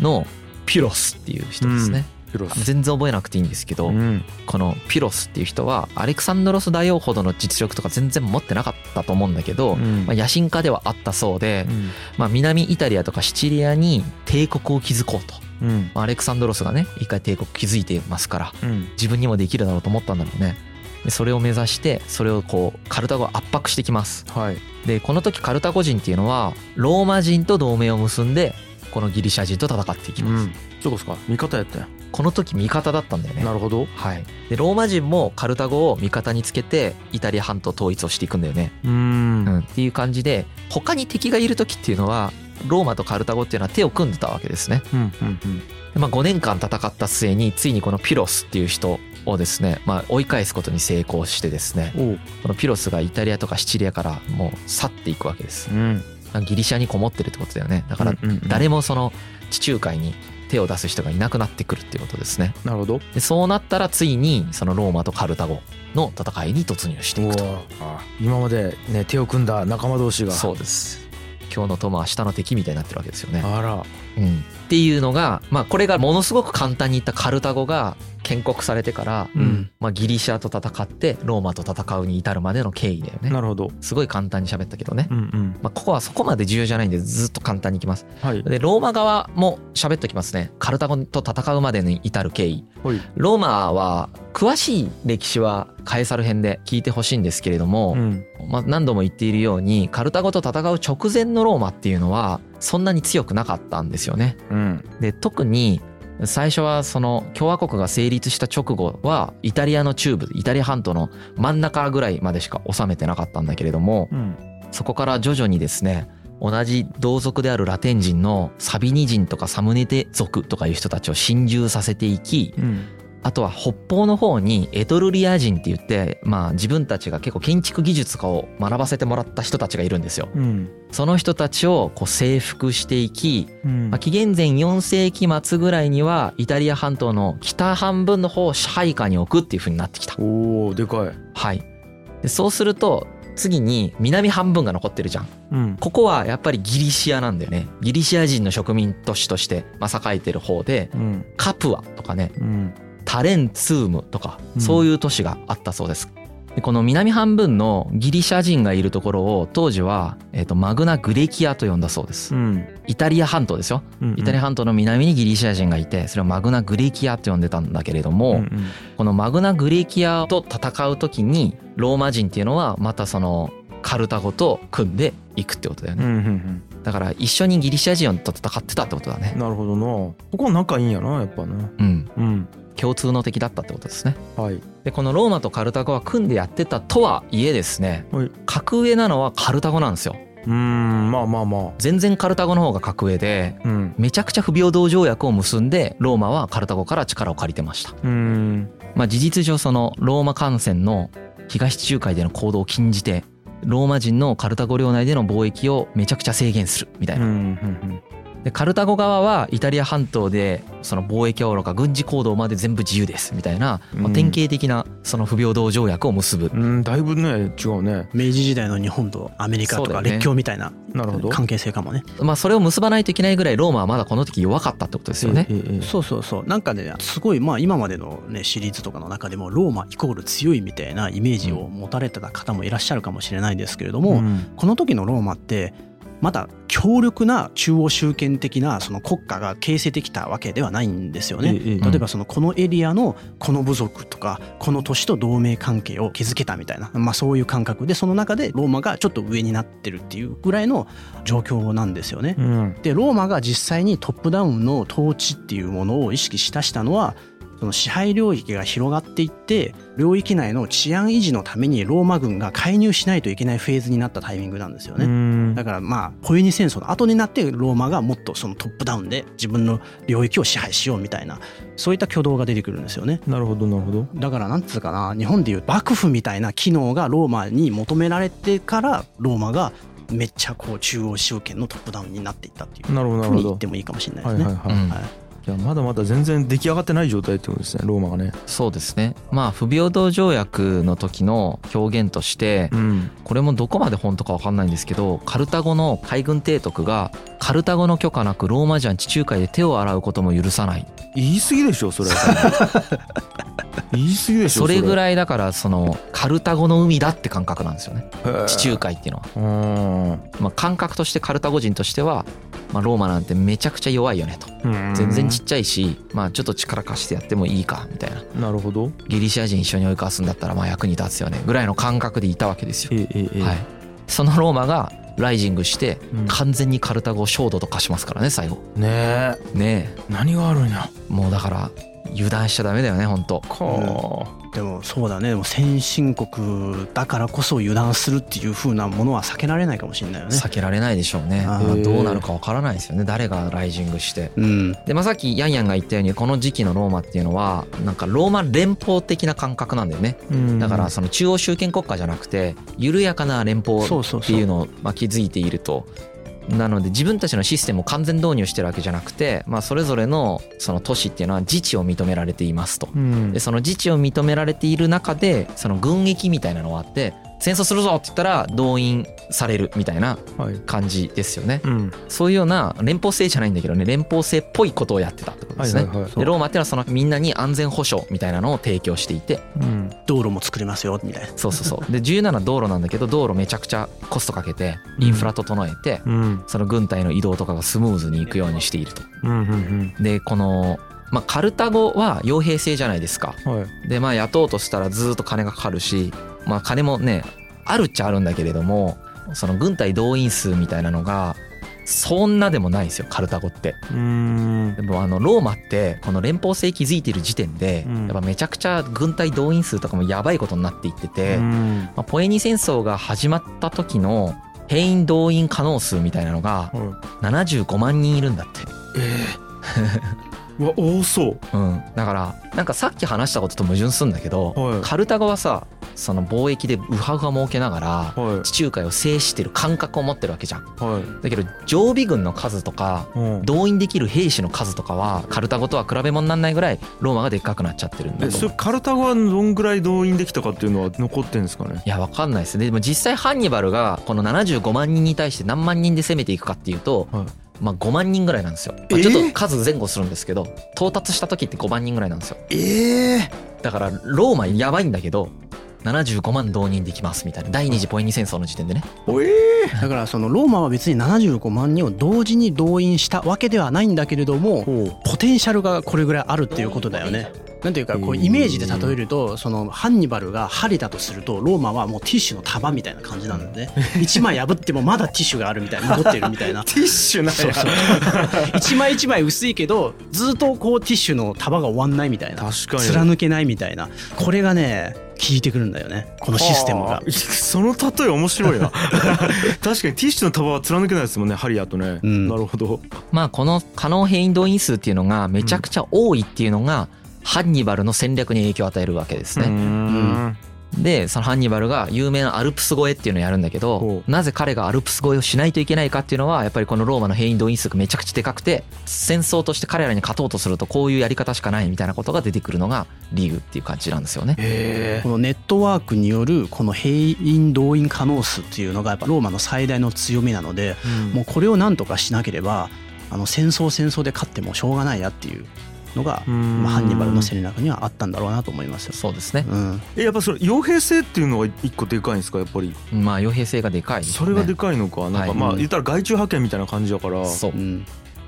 C: のピュロスっていう人ですね、
B: ピロス
C: 全然覚えなくていいんですけど、
B: うん。
C: このピュロスっていう人はアレクサンドロス大王ほどの実力とか全然持ってなかったと思うんだけど、
B: うん。
C: まあ、野心家ではあったそうで、
B: うん。
C: まあ、南イタリアとかシチリアに帝国を築こうと、
B: うん。
C: まあアレクサンドロスがね一回帝国築いてますから
B: うん。
C: 自分にもできるだろうと思ったんだろうね。でそれを目指してそれをこうカルタゴを圧迫してきます。
B: はい。
C: でこの時カルタゴ人っていうのはローマ人と同盟を結んでこのギリシャ人と戦っていきます、
B: うんそうですか？味方やったん。や
C: この時味方だったんだよね。
B: なるほど。
C: はい、でローマ人もカルタゴを味方につけてイタリア半島統一をしていくんだよね、
B: うー
C: うん。ん、っていう感じで他に敵がいる時っていうのはローマとカルタゴっていうのは手を組んでたわけですね、
B: うんうん
C: でまあ、5年間戦った末についにこのピロスっていう人をですね、まあ、追い返すことに成功してですねこのピロスがイタリアとかシチリアからもう去っていくわけです。
B: うん。
C: ギリシャにこもってるってことだよね。だから
B: うんうんうん。
C: 誰もその地中海に手を出す人がいなくなってくるっていうことですね。
B: なるほど。
C: でそうなったらついにそのローマとカルタゴの戦いに突入していくと。
B: 今までね手を組んだ仲間同士が。
C: そうです。今日の友は明日の敵みたいになってるわけですよね、
B: あら。
C: うん、っていうのがまあこれがものすごく簡単に言ったカルタゴが建国されてから、
B: うん。
C: まあ、ギリシャと戦ってローマと戦うに至るまでの経緯だよね。
B: なるほど。
C: すごい簡単に喋ったけどね、
B: うんうん。
C: まあ、ここはそこまで重要じゃないんでずっと簡単にいきます。
B: はい。
C: でローマ側も喋っときますね。カルタゴと戦うまでに至る経緯。
B: ほい。
C: ローマは詳しい歴史はカエサル編で聞いてほしいんですけれども、
B: うん。
C: まあ、何度も言っているようにカルタゴと戦う直前のローマっていうのはそんなに強くなかったんですよね。
B: うん。
C: で特に最初はその共和国が成立した直後はイタリアの中部イタリア半島の真ん中ぐらいまでしか収めてなかったんだけれども
B: うん。
C: そこから徐々にですね同じ同族であるラテン人のサビニ人とかサムネテ族とかいう人たちを侵入させていき
B: うん
C: あとは北方の方にエトルリア人って言ってまあ自分たちが結構建築技術とかを学ばせてもらった人たちがいるんですよ。
B: うん
C: その人たちをこう征服していき、
B: うん
C: まあ、紀元前4世紀末ぐらいにはイタリア半島の北半分の方を支配下に置くっていう風になってきた。
B: おおでかい
C: はい。でそうすると次に南半分が残ってるじゃん。
B: うん
C: ここはやっぱりギリシアなんだよね。ギリシア人の植民都市としてまあ栄えてる方で
B: うん
C: カプアとかね
B: うん
C: タレンツームとか
B: うん
C: そういう都市があったそうです。でこの南半分のギリシャ人がいるところを当時は、えー、とマグナ・グレキアと呼んだそうです
B: う。ん
C: イタリア半島ですよ。
B: うん
C: イタリア半島の南にギリシャ人がいてそれをマグナ・グレキアと呼んでたんだけれども、
B: うんうん
C: このマグナ・グレキアと戦う時にローマ人っていうのはまたそのカルタゴと組んでいくってことだよね。
B: うんうん
C: だから一緒にギリシャ人と戦ってたってことだね
B: うん。なるほどなここは仲いいんやなやっぱな
C: うん。
B: うん
C: 共通の敵だったってことですね。
B: はい。
C: でこのローマとカルタゴは組んでやってたとはいえですね
B: はい。
C: 格上なのはカルタゴなんですよ。
B: うーんまあまあまあ。
C: 全然カルタゴの方が格上で
B: うん。
C: めちゃくちゃ不平等条約を結んでローマはカルタゴから力を借りてました。
B: うーん。
C: まあ事実上そのローマ艦船の東地中海での行動を禁じてローマ人のカルタゴ領内での貿易をめちゃくちゃ制限するみたい
B: うんう
C: なんでカルタゴ側はイタリア半島でその貿易はおろか軍事行動まで全部自由ですみたいな、まあ、典型的なその不平等条約を結ぶ、
B: うんだいぶね違うね。
D: 明治時代の日本とアメリカとか列強みたいな
B: なるほど。
D: 関係性かもね。
C: まあそれを結ばないといけないぐらいローマはまだこの時弱かったってことですよね。
B: ええええ
D: そうそうそう。なんかねすごいまあ今までのねシリーズとかの中でもローマイコール強いみたいなイメージを持たれてた方もいらっしゃるかもしれないですけれども、
B: うん。
D: この時のローマってまだ強力な中央集権的なその国家が形成できたわけではないんですよね。例えばそのこのエリアのこの部族とかこの都市と同盟関係を築けたみたいな、まあ、そういう感覚でその中でローマがちょっと上になってるっていうぐらいの状況なんですよね。
B: うん
D: でローマが実際にトップダウンの統治っていうものを意識しだしたのはその支配領域が広がっていって領域内の治安維持のためにローマ軍が介入しないといけないフェーズになったタイミングなんですよね。
B: うん
D: だからまあポエニ戦争の後になってローマがもっとそのトップダウンで自分の領域を支配しようみたいなそういった挙動が出てくるんですよね。
B: なるほどなるほど
D: だからなんつうかな日本でいう幕府みたいな機能がローマに求められてからローマがめっちゃこう中央集権のトップダウンになっていったっていうふうに言ってもいいかもしれないですね。
B: はいはいはい、
C: うん
D: はい
B: いやまだまだ全然出来上がってない状態ってことですねローマがね。
C: そうですね。まあ不平等条約の時の表現として
B: うん。
C: これもどこまで本当か分かんないんですけどカルタゴの海軍提督がカルタゴの許可なくローマ人は地中海で手を洗うことも許さない。
B: 言い過ぎでしょそれ言い過ぎでしょ
C: それ。ぐ
B: い
C: らいだからそのカルタゴの海だって感覚なんですよね。地中海っていうのは、
B: うん。
C: まあ、感覚としてカルタゴ人としては、まあ、ローマなんてめちゃくちゃ弱いよねと。
B: うん。
C: 全然ちっちゃいしまあちょっと力貸してやってもいいかみたいな。
B: なるほど。
C: ギリシャ人一緒に追いかすんだったらまあ役に立つよねぐらいの感覚でいたわけですよ、
B: ええええ
C: はい、そのローマがライジングして
B: うん。
C: 完全にカルタゴを焦土と化しますからね最後。
B: ねえ。
C: ね
B: 何があるんや。
C: えもうだから油断しちゃダメだよね本当。
B: か
D: でもそうだね。でも先進国だからこそ油断するっていう風なものは避けられないかもしれないよね。
C: 避けられないでしょうね。どうなるかわからないですよね。誰がライジングして。
D: うん、
C: でまあさっきヤンヤンが言ったようにこの時期のローマっていうのはなんかローマ連邦的な感覚なんだよね。
B: うん。
C: だからその中央集権国家じゃなくて緩やかな連邦っていうのをまあ築いているとなので自分たちのシステムを完全導入してるわけじゃなくて、まあ、それぞれのその都市っていうのは自治を認められていますと。
B: うん
C: でその自治を認められている中でその軍役みたいなのがあって戦争するぞって言ったら動員されるみたいな
B: はい
C: 感じですよね。
B: うん
C: そういうような連邦制じゃないんだけどね連邦制っぽいことをやってたってことですね。
B: はいはいはい
C: でローマっていうのはそのみんなに安全保障みたいなのを提供していて
B: うん
D: 道路も作りますよみたいな。
C: そうそうそうで重要なのは道路なんだけど道路めちゃくちゃコストかけてインフラ整えて
B: うん
C: その軍隊の移動とかがスムーズにいくようにしていると。でこのまあ、カルタゴは傭兵制じゃないですか。
B: うんはい
C: でまあ雇おうとしたらずーっと金がかかるし、まあ、金もねあるっちゃあるんだけれどもその軍隊動員数みたいなのがそんなでもないんですよカルタゴって。
B: うん。
C: でもあのローマってこの連邦制築いてる時点で
B: うん。
C: やっぱめちゃくちゃ軍隊動員数とかもやばいことになっていってて、
B: うん。
C: まあ、ポエニ戦争が始まった時の兵員動員可能数みたいなのが
B: はい。
C: 75万人いるんだって。
B: うわ多そう。
C: うん、だからなんかさっき話したことと矛盾するんだけど、
B: はい。
C: カルタゴはさその貿易でウハウハ儲けながら
B: はい。
C: 地中海を制してる感覚を持ってるわけじゃん。
B: はい。
C: だけど常備軍の数とか
B: うん。
C: 動員できる兵士の数とかはカルタゴとは比べ物にならないぐらいローマがでっかくなっちゃってるんだ
B: え
C: と思う。
B: それカルタゴはどんぐらい動員できたかっていうのは残ってんですかね？
C: いやわかんないですね。でも実際ハンニバルがこの75万人に対して何万人で攻めていくかっていうと、
B: はい
C: まあ5万人ぐらいなんですよ、まあ
B: えー？
C: ちょっと数前後するんですけど到達した時って5万人ぐらいなんですよ。
B: ええ
C: だからローマやばいんだけど75万動員できますみたいな。第二次ポエニ戦争の時点でね。
B: おえ
D: だからそのローマは別に75万人を同時に動員したわけではないんだけれどもポテンシャルがこれぐらいあるっていうことだよね。なんていうかこうイメージで例えるとそのハンニバルが針だとするとローマはもうティッシュの束みたいな感じなんでね。一枚破ってもまだティッシュがあるみたいな残ってるみたいな。
B: ティッシュなんや。
D: そうそう。一枚一枚薄いけどずっとこうティッシュの束が終わんないみたいな。
B: 確かに。
D: 貫けないみたいな。これがね効いてくるんだよね。このシステムが。
B: はあ。その例え面白いな。確かにティッシュの束は貫けないですもんね針やとね、
D: うん。
B: なるほど。
C: まあこの可能兵員動員数っていうのがめちゃくちゃ多いっていうのがハンニバルの戦略に影響を与えるわけですね。
B: ん。
C: でそのハンニバルが有名なアルプス越えっていうのをやるんだけど
B: ほ
C: なぜ彼がアルプス越えをしないといけないかっていうのはやっぱりこのローマの兵員動員数がめちゃくちゃでかくて戦争として彼らに勝とうとするとこういうやり方しかないみたいなことが出てくるのがリーグっていう感じなんですよね。
B: へ
D: このネットワークによるこの兵員動員可能数っていうのがやっぱローマの最大の強みなので
B: え
D: もうこれをなんとかしなければあの戦争戦争で勝ってもしょうがないやっていうのが、まあ、ハンニバルの戦略にはあったんだろうなと思いますよ。
C: そうですね。
D: うん、
B: えやっぱそれ傭兵制っていうのは一個でかいんですか？やっぱり
C: まあ傭兵性がでかいですよね。
B: それがでかいのかなん
C: はい
B: かまあ言ったら外注派遣みたいな感じだから
C: そう
D: う。ん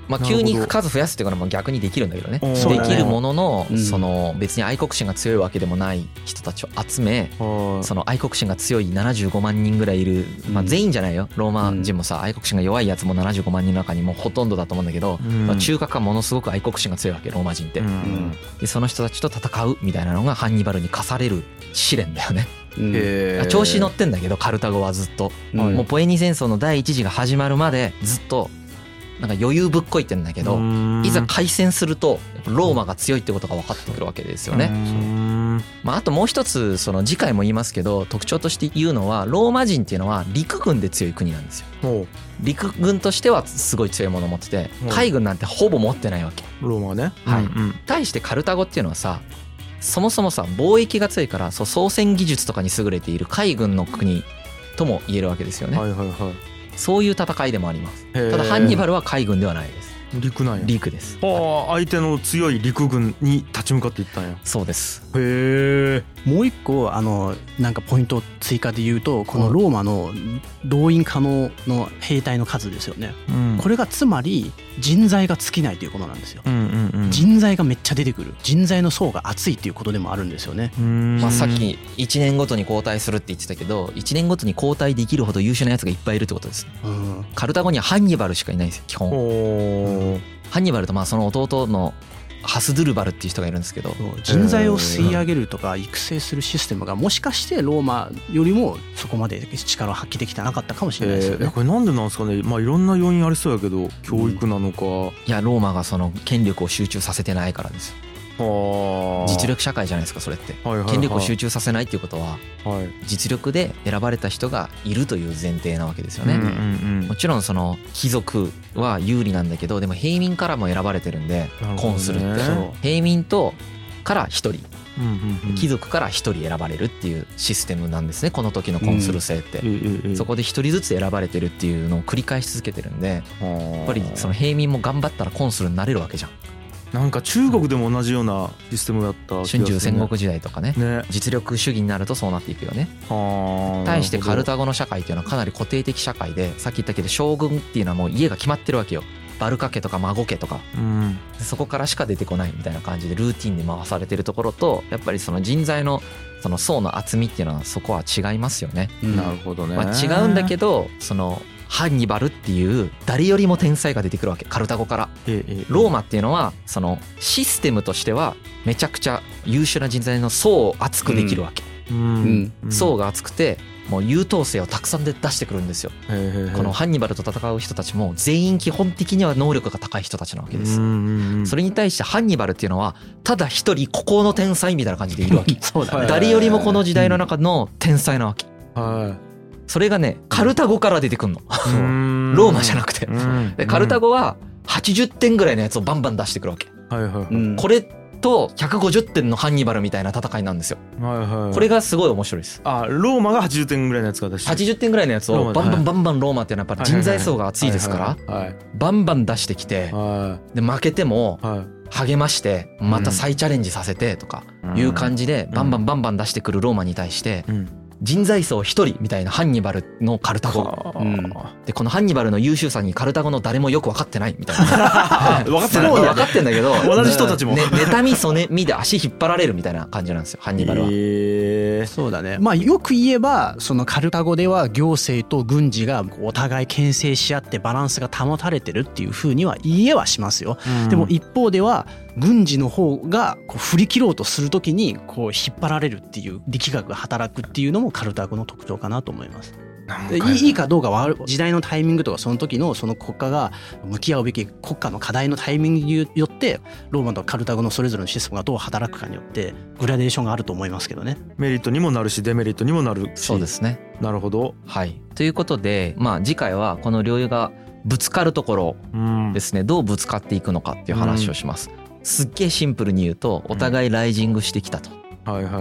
C: まあ急に数増やすっていうのも逆にできるんだけどね。できるものの
D: うん。
C: その別に愛国心が強いわけでもない人たちを集め
B: はい。
C: その愛国心が強い75万人ぐらいいる、まあ、
D: うん。
C: 全員じゃないよ。ローマ人もさ愛国心が弱いやつも75万人の中にもうほとんどだと思うんだけど、
B: うん。
C: まあ、中核はものすごく愛国心が強いわけローマ人って、
B: うん。
C: でその人たちと戦うみたいなのがハンニバルに課される試練だよね、調子乗ってんだけどカルタゴはずっと、
D: うん。
C: もうポエニ戦争の第一次が始まるまでずっとなんか余裕ぶっこいてんだけど、いざ開戦するとローマが強いってことが分かってくるわけですよね。
B: ね
C: まあ、あともう一つその次回も言いますけど特徴として言うのはローマ人っていうのは陸軍で強い国なんですよ。
B: ほ
C: 陸軍としてはすごい強いものを持ってて
B: うん
C: 海軍なんてほぼ持ってないわけ。
B: うローマはね
C: はい
B: うん
C: 対してカルタゴっていうのはさそもそもさ貿易が強いからそう操船技術とかに優れている海軍の国とも言えるわけですよね。
B: はいはいは
C: そういう戦いでもあります。ただハンニバルは海軍ではないです。
B: 陸なんや
C: 陸です。
B: はあ相手の強い陸軍に立ち向かっていったんや
C: そうです。
B: へえ
D: もう一個あのなんかポイントを追加で言うとこのローマの動員可能の兵隊の数ですよね。
B: うん。
D: これがつまり人材が尽きないということなんですよ。
B: うんうんうん。
D: 人材がめっちゃ出てくる。人材の層が厚いっていうことでもあるんですよね。
B: うん。
C: まあ、さっき1年ごとに交代するって言ってたけど1年ごとに交代できるほど優秀なやつがいっぱいいるってことです
D: うん。
C: カルタゴにはハンニバルしかいないんですよ基本。
B: ほ
C: ハンニバルとまあその弟のハスドゥルバルっていう人がいるんですけど。
D: 人材を吸い上げるとか育成するシステムがもしかしてローマよりもそこまで力を発揮できてなかったかもし
B: う
D: れないですよね。
B: えこれなんでなんですかね？まあいろんな要因ありそうやけど教育なのか。
C: いやローマがその権力を集中させてないからです。
B: はあ
C: 実力社会じゃないですかそれって。
B: はいはいはい。
C: 権力を集中させないっていうことは
B: はい。
C: 実力で選ばれた人がいるという前提なわけですよね、
B: うんうん
C: もちろんその貴族は有利なんだけどでも平民からも選ばれてるんで
B: なるほどね。
C: コンするって平民とから1人。
B: うんうんうん。
C: 貴族から1人選ばれるっていうシステムなんですねこの時のコンスル制って、そこで1人ずつ選ばれてるっていうのを繰り返し続けてるんで
B: や
C: やっぱりその平民も頑張ったらコンスルになれるわけじゃん
B: なんか中国でも同じようなシステムだった気がするね。
C: 春秋戦国時代とかね。
B: ね。
C: 実力主義になるとそうなっていくよね。
B: はあ。
C: 対してカル
B: タ
C: タゴの社会っていうのはかなり固定的社会でさっき言ったけど将軍っていうのはもう家が決まってるわけよ。バルカ家とか孫家とか。
B: うん。
C: でそこからしか出てこないみたいな感じでルーティンで回されてるところとやっぱりその人材のその層の厚みっていうのはそこは違いますよね。
D: うん
B: なるほどね。
C: まあ、違うんだけどそのハンニバルっていう誰よりも天才が出てくるわけ。カルタゴから。
B: ええええ。
C: ローマっていうのはそのシステムとしてはめちゃくちゃ優秀な人材の層を厚くできるわけ。
B: うん。
C: 層が厚くてもう優等生をたくさんで出してくるんですよ。このハンニバルと戦う人たちも全員基本的には能力が高い人たちなわけです。
B: うんうんうん。
C: それに対してハンニバルっていうのはただ一人孤高の天才みたいな感じでいるわけ。
D: そうだね。
B: はい
C: 誰よりもこの時代の中の天才なわけ。
B: は
C: それがねカルタゴから出てくんの。ローマじゃなくて。
B: うん。
C: でカルタゴは80点ぐらいのやつをバンバン出してくるわけ。
B: はいはいはい。
D: うん。
C: これと150点のハンニバルみたいな戦いなんですよ。
B: はいはい
C: これがすごい面白いです。
B: あローマが80点ぐらいのやつが出して
C: 80点ぐらいのやつをバンバ
B: はい
C: ンバンバンローマっていうのはやっぱり人材層が厚いですから
B: はい
C: バンバン出してきて
B: は
C: で負けても
B: いはい。
C: 励ましてまた再チャレンジさせてとかいう感じでバンバンバンバン出してくるローマに対して
B: うん
C: 人材層一人みたいなハンニバルのカルタゴ。
B: はあ。
D: うん。
C: でこのハンニバルの優秀さにカルタゴの誰もよく分かってないみたいな。
B: 分かってない。
C: 分かってんだけど
B: 同じ人たちも。
C: ね妬みそねみで足引っ張られるみたいな感じなんですよハンニバルは。
B: へえ
D: そうだね。まあよく言えばそのカルタゴでは行政と軍事がお互い牽制し合ってバランスが保たれてるっていうふうには言えはしますよ。でも一方では軍事の方がこう振り切ろうとするときにこう引っ張られるっていう力学が働くっていうのもカルタゴの特徴かなと思います。でいいかどうかは時代のタイミングとかその時のその国家が向き合うべき国家の課題のタイミングによってローマとカルタゴのそれぞれのシステムがどう働くかによってグラデーションがあると思いますけどね。
B: メリットにもなるしデメリットにもなるし。
C: そうですね。
B: なるほど。
C: はい。ということでまあ次回はこの領有がぶつかるところ
B: うん
C: ですね。どうぶつかっていくのかっていう話をします、すっげえシンプルに言うとお互いライジングしてきたと、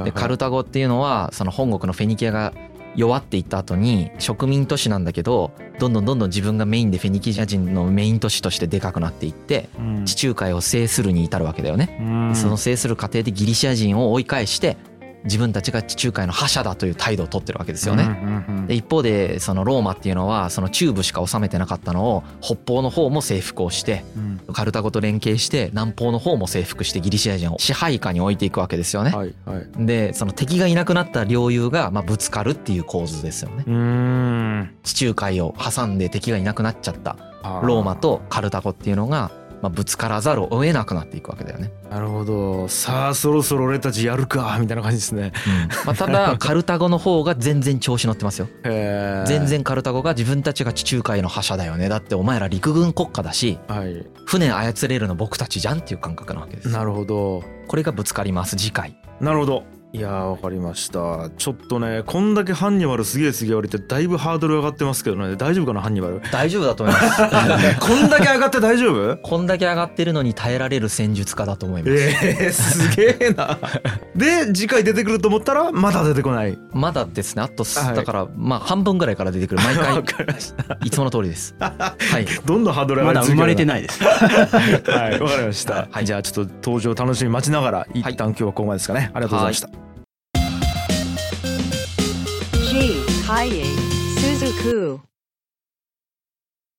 C: でカルタゴっていうのはその本国のフェニキアが弱っていった後に植民都市なんだけどどんどんどんどん自分がメインでフェニキア人のメイン都市としてでかくなっていって
B: うん。
C: 地中海を制するに至るわけだよね、
B: うん。
C: その制する過程でギリシア人を追い返して自分たちが地中海の覇者だという態度を取ってるわけですよね、で一方でそのローマっていうのはその中部しか治めてなかったのを北方の方も征服をして
B: うん。
C: カルタゴと連携して南方の方も征服してギリシア人を支配下に置いていくわけですよね。
B: はいはい。
C: でその敵がいなくなった領有がまあぶつかるっていう構図ですよね。地中海を挟んで敵がいなくなっちゃったローマとカルタゴっていうのがまあぶつからざるを得なくなっていくわけだよね。
B: なるほどさあそろそろ俺たちやるかみたいな感じですね
C: まあただ カルタゴの方が全然調子乗ってますよ。全然カルタゴが自分たちが地中海の覇者だよねだってお前ら陸軍国家だし
B: はい
C: 船操れるの僕たちじゃんっていう感覚なわけです。
B: なるほど
C: これがぶつかります次回。
B: なるほどいやーわかりました。ちょっとねこんだけハンニバルすげえすげえ言われてだいぶハードル上がってますけどね。大丈夫かなハンニバル？
C: 大丈夫だと思います。
B: こんだけ上がって大丈夫？
C: こんだけ上がってるのに耐えられる戦術家だと思います。
B: えー、すげえな。で次回出てくると思ったらまだ出てこない。
C: まだですね。あとす
B: はい。
C: だからまあ半分ぐらいから出てくる。毎回
B: わかりました。
C: いつもの通りです。はい。
B: どんどんハードル上が
D: まだ生まれてないです。
B: いは。いわかりました、
C: はい。
B: じゃあちょっと登場楽しみ待ちながら一旦今日はここまでですかね。ありがとうございました、
A: flying Suzuku.